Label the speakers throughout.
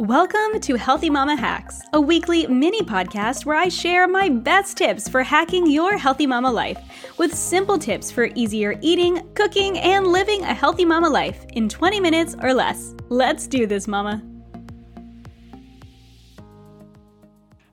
Speaker 1: Welcome to Healthy Mama Hacks, a weekly mini podcast where I share my best tips for hacking your healthy mama life with simple tips for easier eating, cooking, and living a healthy mama life in 20 minutes or less. Let's do this, mama.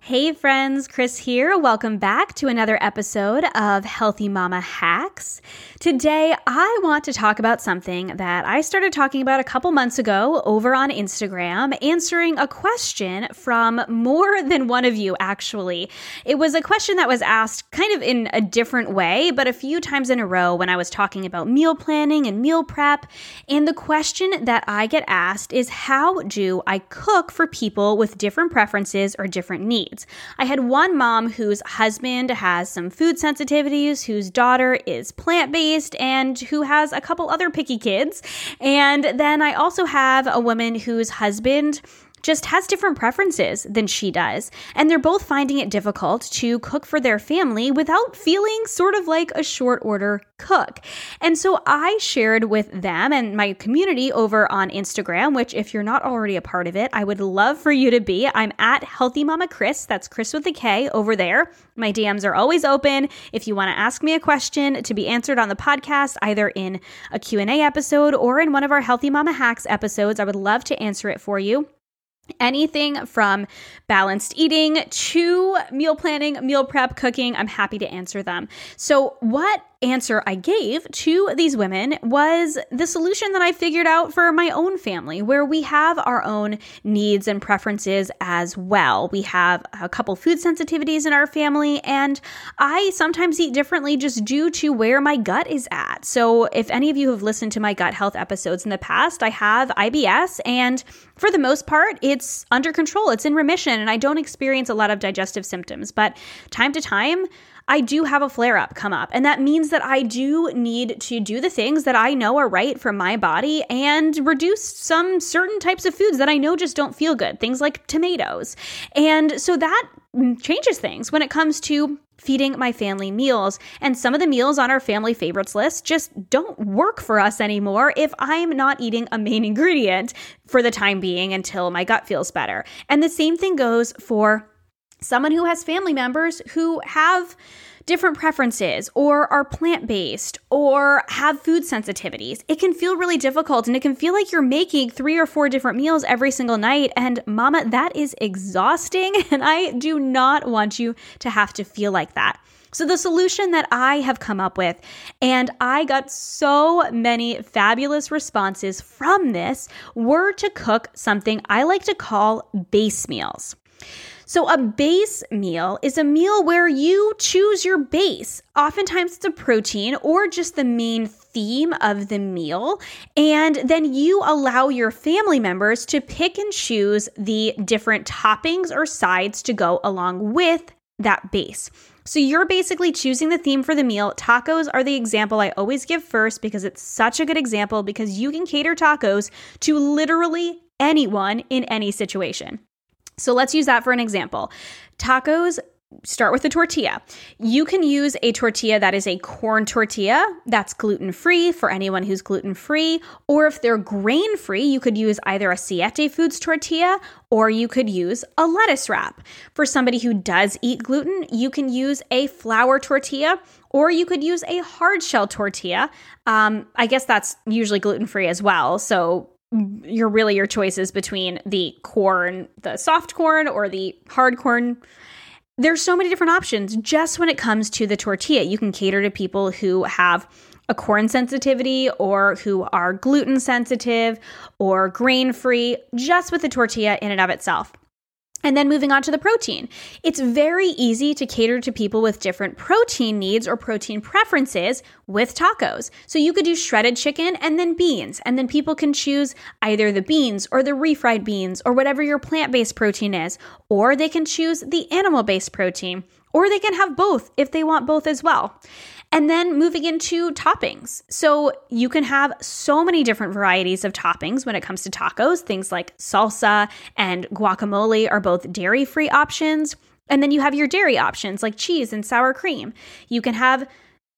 Speaker 1: Hey friends, Kris here. Welcome back to another episode of Healthy Mama Hacks. Today, I want to talk about something that I started talking about a couple months ago over on Instagram, answering a question from more than one of you, actually. It was a question that was asked kind of in a different way, but a few times in a row when I was talking about meal planning and meal prep. And the question that I get asked is how do I cook for people with different preferences or different needs? I had one mom whose husband has some food sensitivities, whose daughter is plant based, and who has a couple other picky kids. And then I also have a woman whose husband just has different preferences than she does. And they're both finding it difficult to cook for their family without feeling sort of like a short order cook. And so I shared with them and my community over on Instagram, which if you're not already a part of it, I would love for you to be. I'm at Healthy Mama Kris, That's Kris with a K over there. My DMs are always open. If you want to ask me a question to be answered on the podcast, either in a Q&A episode or in one of our Healthy Mama Hacks episodes, I would love to answer it for you. Anything from balanced eating to meal planning, meal prep, cooking, I'm happy to answer them. So, what answer I gave to these women was the solution that I figured out for my own family, where we have our own needs and preferences as well. We have a couple food sensitivities in our family, and I sometimes eat differently just due to where my gut is at. So, if any of you have listened to my gut health episodes in the past, I have IBS, and for the most part, it's under control, it's in remission, and I don't experience a lot of digestive symptoms. But time to time, I do have a flare up come up. And that means that I do need to do the things that I know are right for my body and reduce some certain types of foods that I know just don't feel good, things like tomatoes. And so that changes things when it comes to feeding my family meals. And some of the meals on our family favorites list just don't work for us anymore if I'm not eating a main ingredient for the time being until my gut feels better. And the same thing goes for someone who has family members who have different preferences or are plant based or have food sensitivities. It can feel really difficult and it can feel like you're making three or four different meals every single night. And mama, that is exhausting. And I do not want you to have to feel like that. So, the solution that I have come up with, and I got so many fabulous responses from this, were to cook something I like to call base meals. So, a base meal is a meal where you choose your base. Oftentimes, it's a protein or just the main theme of the meal. And then you allow your family members to pick and choose the different toppings or sides to go along with that base. So you're basically choosing the theme for the meal. Tacos are the example I always give first because it's such a good example because you can cater tacos to literally anyone in any situation. So let's use that for an example. Tacos start with a tortilla. You can use a tortilla that is a corn tortilla that's gluten free for anyone who's gluten free, or if they're grain free, you could use either a Siete Foods tortilla or you could use a lettuce wrap. For somebody who does eat gluten, you can use a flour tortilla or you could use a hard shell tortilla. Um, I guess that's usually gluten free as well. So you're really your choices between the corn, the soft corn, or the hard corn there's so many different options just when it comes to the tortilla. You can cater to people who have a corn sensitivity or who are gluten sensitive or grain free just with the tortilla in and of itself. And then moving on to the protein. It's very easy to cater to people with different protein needs or protein preferences with tacos. So you could do shredded chicken and then beans, and then people can choose either the beans or the refried beans or whatever your plant based protein is, or they can choose the animal based protein, or they can have both if they want both as well. And then moving into toppings. So you can have so many different varieties of toppings when it comes to tacos. Things like salsa and guacamole are both dairy free options. And then you have your dairy options like cheese and sour cream. You can have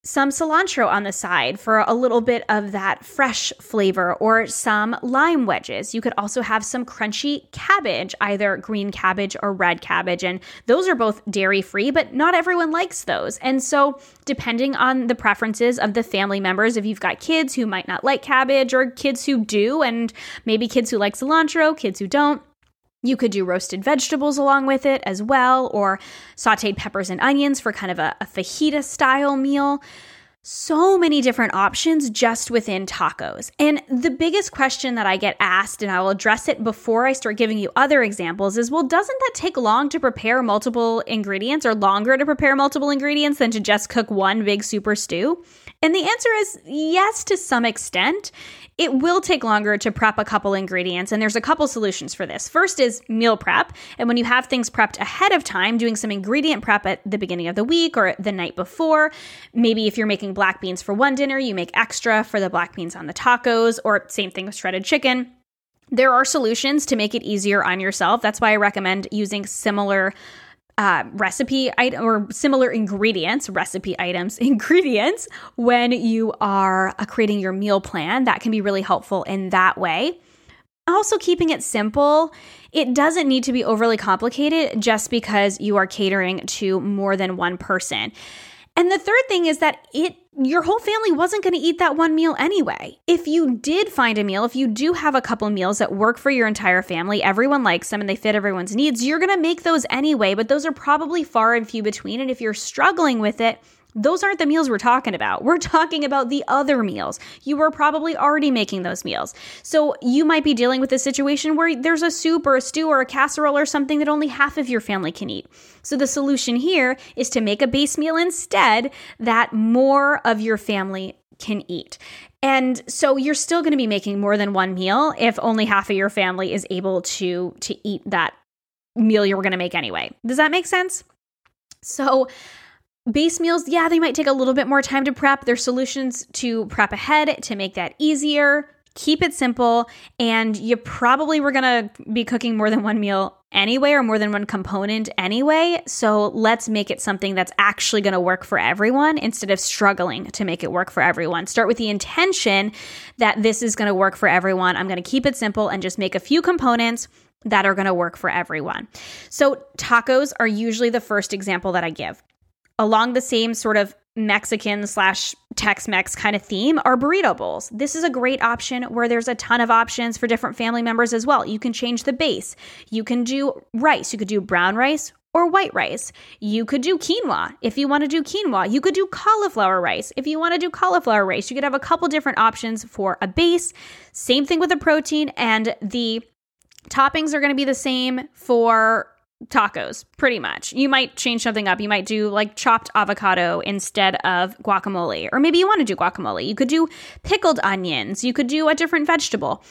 Speaker 1: some cilantro on the side for a little bit of that fresh flavor, or some lime wedges. You could also have some crunchy cabbage, either green cabbage or red cabbage. And those are both dairy free, but not everyone likes those. And so, depending on the preferences of the family members, if you've got kids who might not like cabbage, or kids who do, and maybe kids who like cilantro, kids who don't, you could do roasted vegetables along with it as well, or sauteed peppers and onions for kind of a, a fajita style meal. So many different options just within tacos. And the biggest question that I get asked, and I will address it before I start giving you other examples, is well, doesn't that take long to prepare multiple ingredients or longer to prepare multiple ingredients than to just cook one big super stew? And the answer is yes, to some extent. It will take longer to prep a couple ingredients, and there's a couple solutions for this. First is meal prep. And when you have things prepped ahead of time, doing some ingredient prep at the beginning of the week or the night before. Maybe if you're making black beans for one dinner, you make extra for the black beans on the tacos, or same thing with shredded chicken. There are solutions to make it easier on yourself. That's why I recommend using similar uh, recipe item or similar ingredients, recipe items, ingredients when you are uh, creating your meal plan. That can be really helpful in that way. Also, keeping it simple. It doesn't need to be overly complicated just because you are catering to more than one person. And the third thing is that it your whole family wasn't going to eat that one meal anyway. If you did find a meal, if you do have a couple meals that work for your entire family, everyone likes them and they fit everyone's needs, you're going to make those anyway, but those are probably far and few between and if you're struggling with it, those aren't the meals we're talking about. We're talking about the other meals. You were probably already making those meals. So you might be dealing with a situation where there's a soup or a stew or a casserole or something that only half of your family can eat. So the solution here is to make a base meal instead that more of your family can eat. And so you're still going to be making more than one meal if only half of your family is able to to eat that meal you were going to make anyway. Does that make sense? So Base meals, yeah, they might take a little bit more time to prep. There's solutions to prep ahead to make that easier. Keep it simple, and you probably were gonna be cooking more than one meal anyway, or more than one component anyway. So let's make it something that's actually gonna work for everyone instead of struggling to make it work for everyone. Start with the intention that this is gonna work for everyone. I'm gonna keep it simple and just make a few components that are going to work for everyone. So, tacos are usually the first example that I give along the same sort of Mexican slash Tex Mex kind of theme are burrito bowls. This is a great option where there's a ton of options for different family members as well. You can change the base. You can do rice. You could do brown rice or white rice. You could do quinoa if you want to do quinoa. You could do cauliflower rice if you want to do cauliflower rice. You could have a couple different options for a base. Same thing with the protein, and the toppings are going to be the same for tacos, pretty much. You might change something up. You might do like chopped avocado instead of guacamole. Or maybe you want to do guacamole. You could do pickled onions. You could do a different vegetable.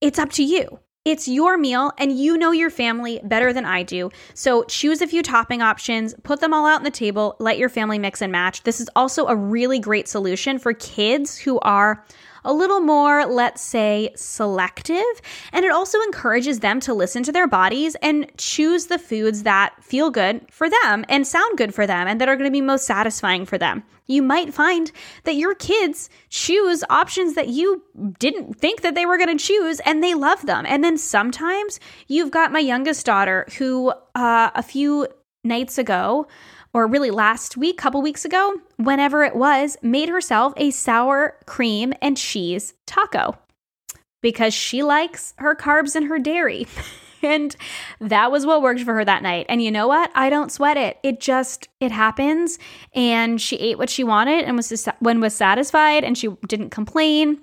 Speaker 1: It's up to you. It's your meal, and you know your family better than I do. So choose a few topping options, put them all out on the table, let your family mix and match. This is also a really great solution for kids who are a little more, let's say, selective. And it also encourages them to listen to their bodies and choose the foods that feel good for them and sound good for them and that are going to be most satisfying for them. You might find that your kids choose options that you didn't think that they were going to choose and they love them. And then sometimes you've got my youngest daughter who uh, a few nights ago or really last week, couple weeks ago, whenever it was, made herself a sour cream and cheese taco because she likes her carbs and her dairy. and that was what worked for her that night. And you know what? I don't sweat it. It just it happens and she ate what she wanted and was when was satisfied and she didn't complain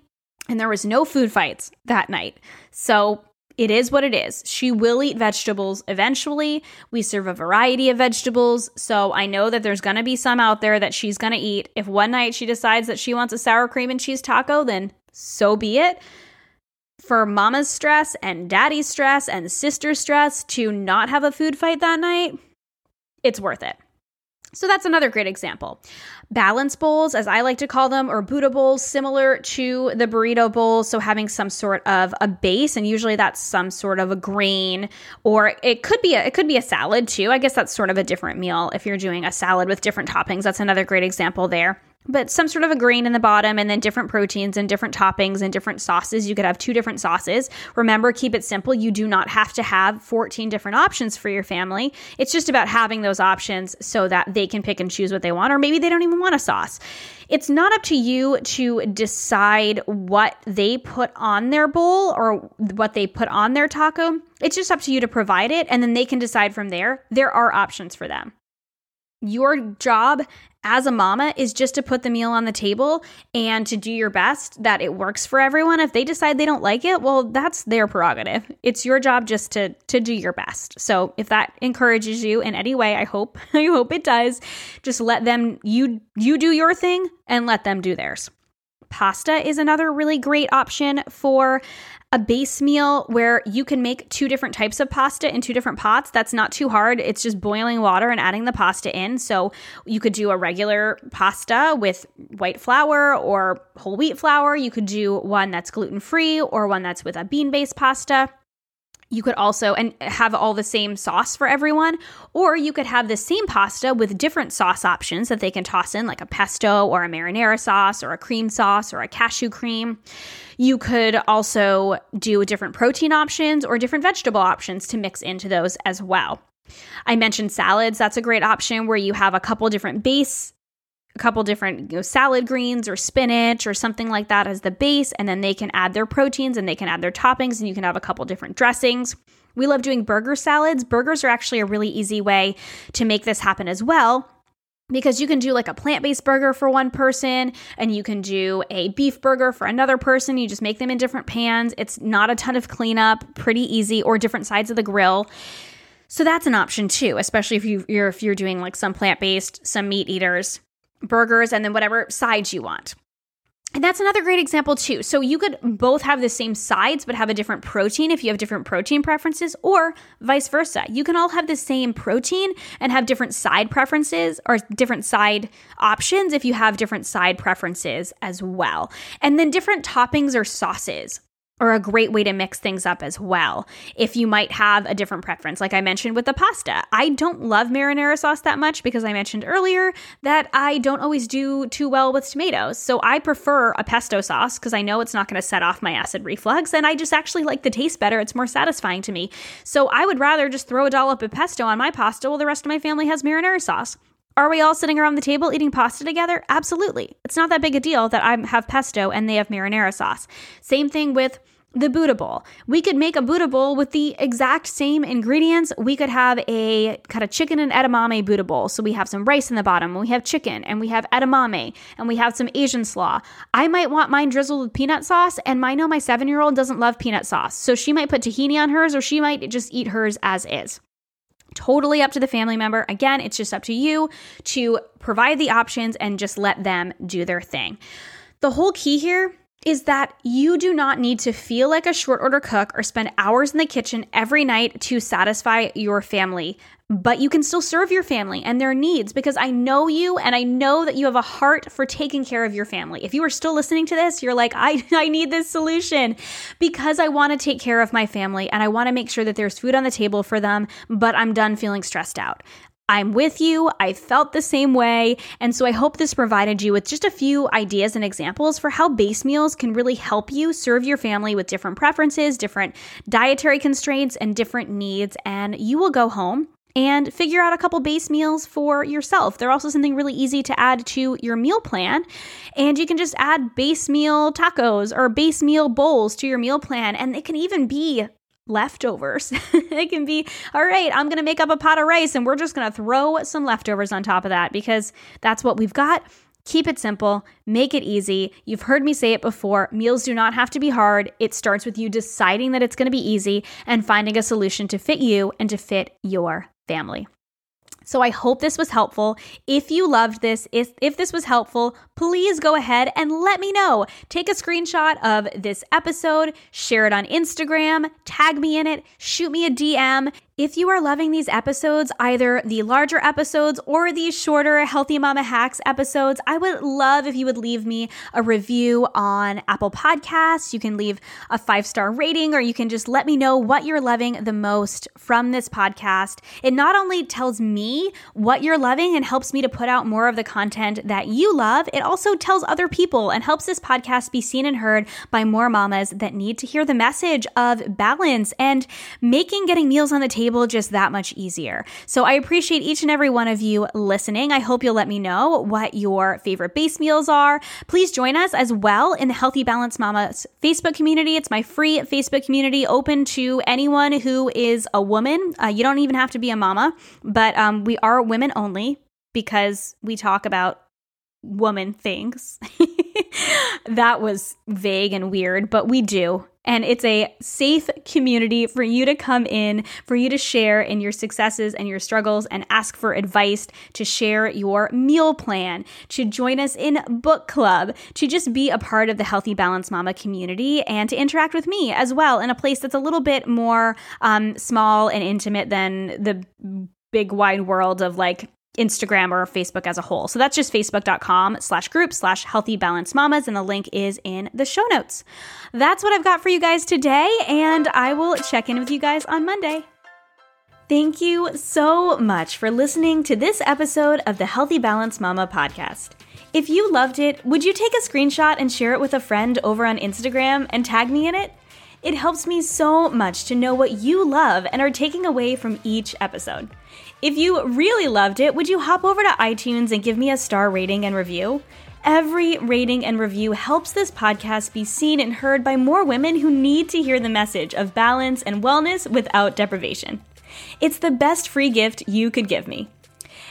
Speaker 1: and there was no food fights that night. So it is what it is. She will eat vegetables eventually. We serve a variety of vegetables. So I know that there's going to be some out there that she's going to eat. If one night she decides that she wants a sour cream and cheese taco, then so be it. For mama's stress and daddy's stress and sister's stress to not have a food fight that night, it's worth it. So that's another great example. Balance bowls, as I like to call them, or Buddha bowls, similar to the burrito bowl. So having some sort of a base, and usually that's some sort of a grain, or it could be a, it could be a salad too. I guess that's sort of a different meal if you're doing a salad with different toppings. That's another great example there but some sort of a grain in the bottom and then different proteins and different toppings and different sauces. You could have two different sauces. Remember, keep it simple. You do not have to have 14 different options for your family. It's just about having those options so that they can pick and choose what they want, or maybe they don't even want a sauce. It's not up to you to decide what they put on their bowl or what they put on their taco. It's just up to you to provide it, and then they can decide from there. There are options for them. Your job as a mama is just to put the meal on the table and to do your best that it works for everyone. If they decide they don't like it, well, that's their prerogative. It's your job just to to do your best. So if that encourages you in any way, I hope I hope it does. Just let them you you do your thing and let them do theirs. Pasta is another really great option for a base meal where you can make two different types of pasta in two different pots. That's not too hard. It's just boiling water and adding the pasta in. So you could do a regular pasta with white flour or whole wheat flour. You could do one that's gluten free or one that's with a bean based pasta. You could also and have all the same sauce for everyone, or you could have the same pasta with different sauce options that they can toss in, like a pesto or a marinara sauce or a cream sauce or a cashew cream. You could also do different protein options or different vegetable options to mix into those as well. I mentioned salads. That's a great option where you have a couple different base a couple different you know, salad greens or spinach or something like that as the base, and then they can add their proteins and they can add their toppings, and you can have a couple different dressings. We love doing burger salads. Burgers are actually a really easy way to make this happen as well. Because you can do like a plant based burger for one person, and you can do a beef burger for another person. You just make them in different pans. It's not a ton of cleanup, pretty easy, or different sides of the grill. So that's an option too, especially if you, you're if you're doing like some plant based, some meat eaters burgers, and then whatever sides you want. And that's another great example, too. So you could both have the same sides, but have a different protein if you have different protein preferences, or vice versa. You can all have the same protein and have different side preferences or different side options if you have different side preferences as well. And then different toppings or sauces are a great way to mix things up as well. If you might have a different preference, like I mentioned with the pasta, I don't love marinara sauce that much because I mentioned earlier that I don't always do too well with tomatoes. So I prefer a pesto sauce because I know it's not going to set off my acid reflux and I just actually like the taste better. It's more satisfying to me. So I would rather just throw a dollop of pesto on my pasta while the rest of my family has marinara sauce. Are we all sitting around the table eating pasta together? Absolutely. It's not that big a deal that I have pesto and they have marinara sauce. Same thing with the Buddha bowl. We could make a Buddha bowl with the exact same ingredients. We could have a kind of chicken and edamame Buddha bowl. So we have some rice in the bottom, we have chicken, and we have edamame, and we have some Asian slaw. I might want mine drizzled with peanut sauce, and I know my seven year old doesn't love peanut sauce. So she might put tahini on hers, or she might just eat hers as is. Totally up to the family member. Again, it's just up to you to provide the options and just let them do their thing. The whole key here is that you do not need to feel like a short order cook or spend hours in the kitchen every night to satisfy your family but you can still serve your family and their needs because I know you and I know that you have a heart for taking care of your family. If you are still listening to this, you're like, I, I need this solution because I want to take care of my family and I want to make sure that there's food on the table for them, but I'm done feeling stressed out. I'm with you. I felt the same way. And so I hope this provided you with just a few ideas and examples for how base meals can really help you serve your family with different preferences, different dietary constraints, and different needs. And you will go home and figure out a couple base meals for yourself. They're also something really easy to add to your meal plan. And you can just add base meal tacos or base meal bowls to your meal plan. And it can even be leftovers. it can be, all right, I'm going to make up a pot of rice and we're just going to throw some leftovers on top of that because that's what we've got. Keep it simple, make it easy. You've heard me say it before meals do not have to be hard. It starts with you deciding that it's going to be easy and finding a solution to fit you and to fit your family. So I hope this was helpful. If you loved this, if, if this was helpful, please go ahead and let me know. Take a screenshot of this episode, share it on Instagram, tag me in it, shoot me a DM. If you are loving these episodes, either the larger episodes or these shorter Healthy Mama Hacks episodes, I would love if you would leave me a review on Apple Podcasts. You can leave a five star rating or you can just let me know what you're loving the most from this podcast. It not only tells me what you're loving and helps me to put out more of the content that you love, it also tells other people and helps this podcast be seen and heard by more mamas that need to hear the message of balance and making getting meals on the table table just that much easier. So I appreciate each and every one of you listening. I hope you'll let me know what your favorite base meals are. Please join us as well in the Healthy Balanced Mamas Facebook community. It's my free Facebook community open to anyone who is a woman. Uh, you don't even have to be a mama, but um, we are women only because we talk about woman things. that was vague and weird, but we do. And it's a safe community for you to come in, for you to share in your successes and your struggles and ask for advice, to share your meal plan, to join us in book club, to just be a part of the Healthy Balanced Mama community and to interact with me as well in a place that's a little bit more um, small and intimate than the big wide world of like Instagram or Facebook as a whole. So that's just facebook.com slash group slash healthy balance mamas. And the link is in the show notes. That's what I've got for you guys today. And I will check in with you guys on Monday. Thank you so much for listening to this episode of the Healthy Balance Mama podcast. If you loved it, would you take a screenshot and share it with a friend over on Instagram and tag me in it? It helps me so much to know what you love and are taking away from each episode. If you really loved it, would you hop over to iTunes and give me a star rating and review? Every rating and review helps this podcast be seen and heard by more women who need to hear the message of balance and wellness without deprivation. It's the best free gift you could give me.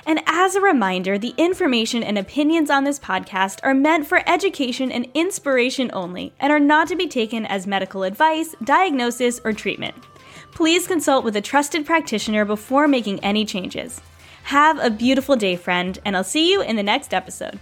Speaker 1: And as a reminder, the information and opinions on this podcast are meant for education and inspiration only and are not to be taken as medical advice, diagnosis, or treatment please consult with a trusted practitioner before making any changes. Have a beautiful day, friend, and I'll see you in the next episode.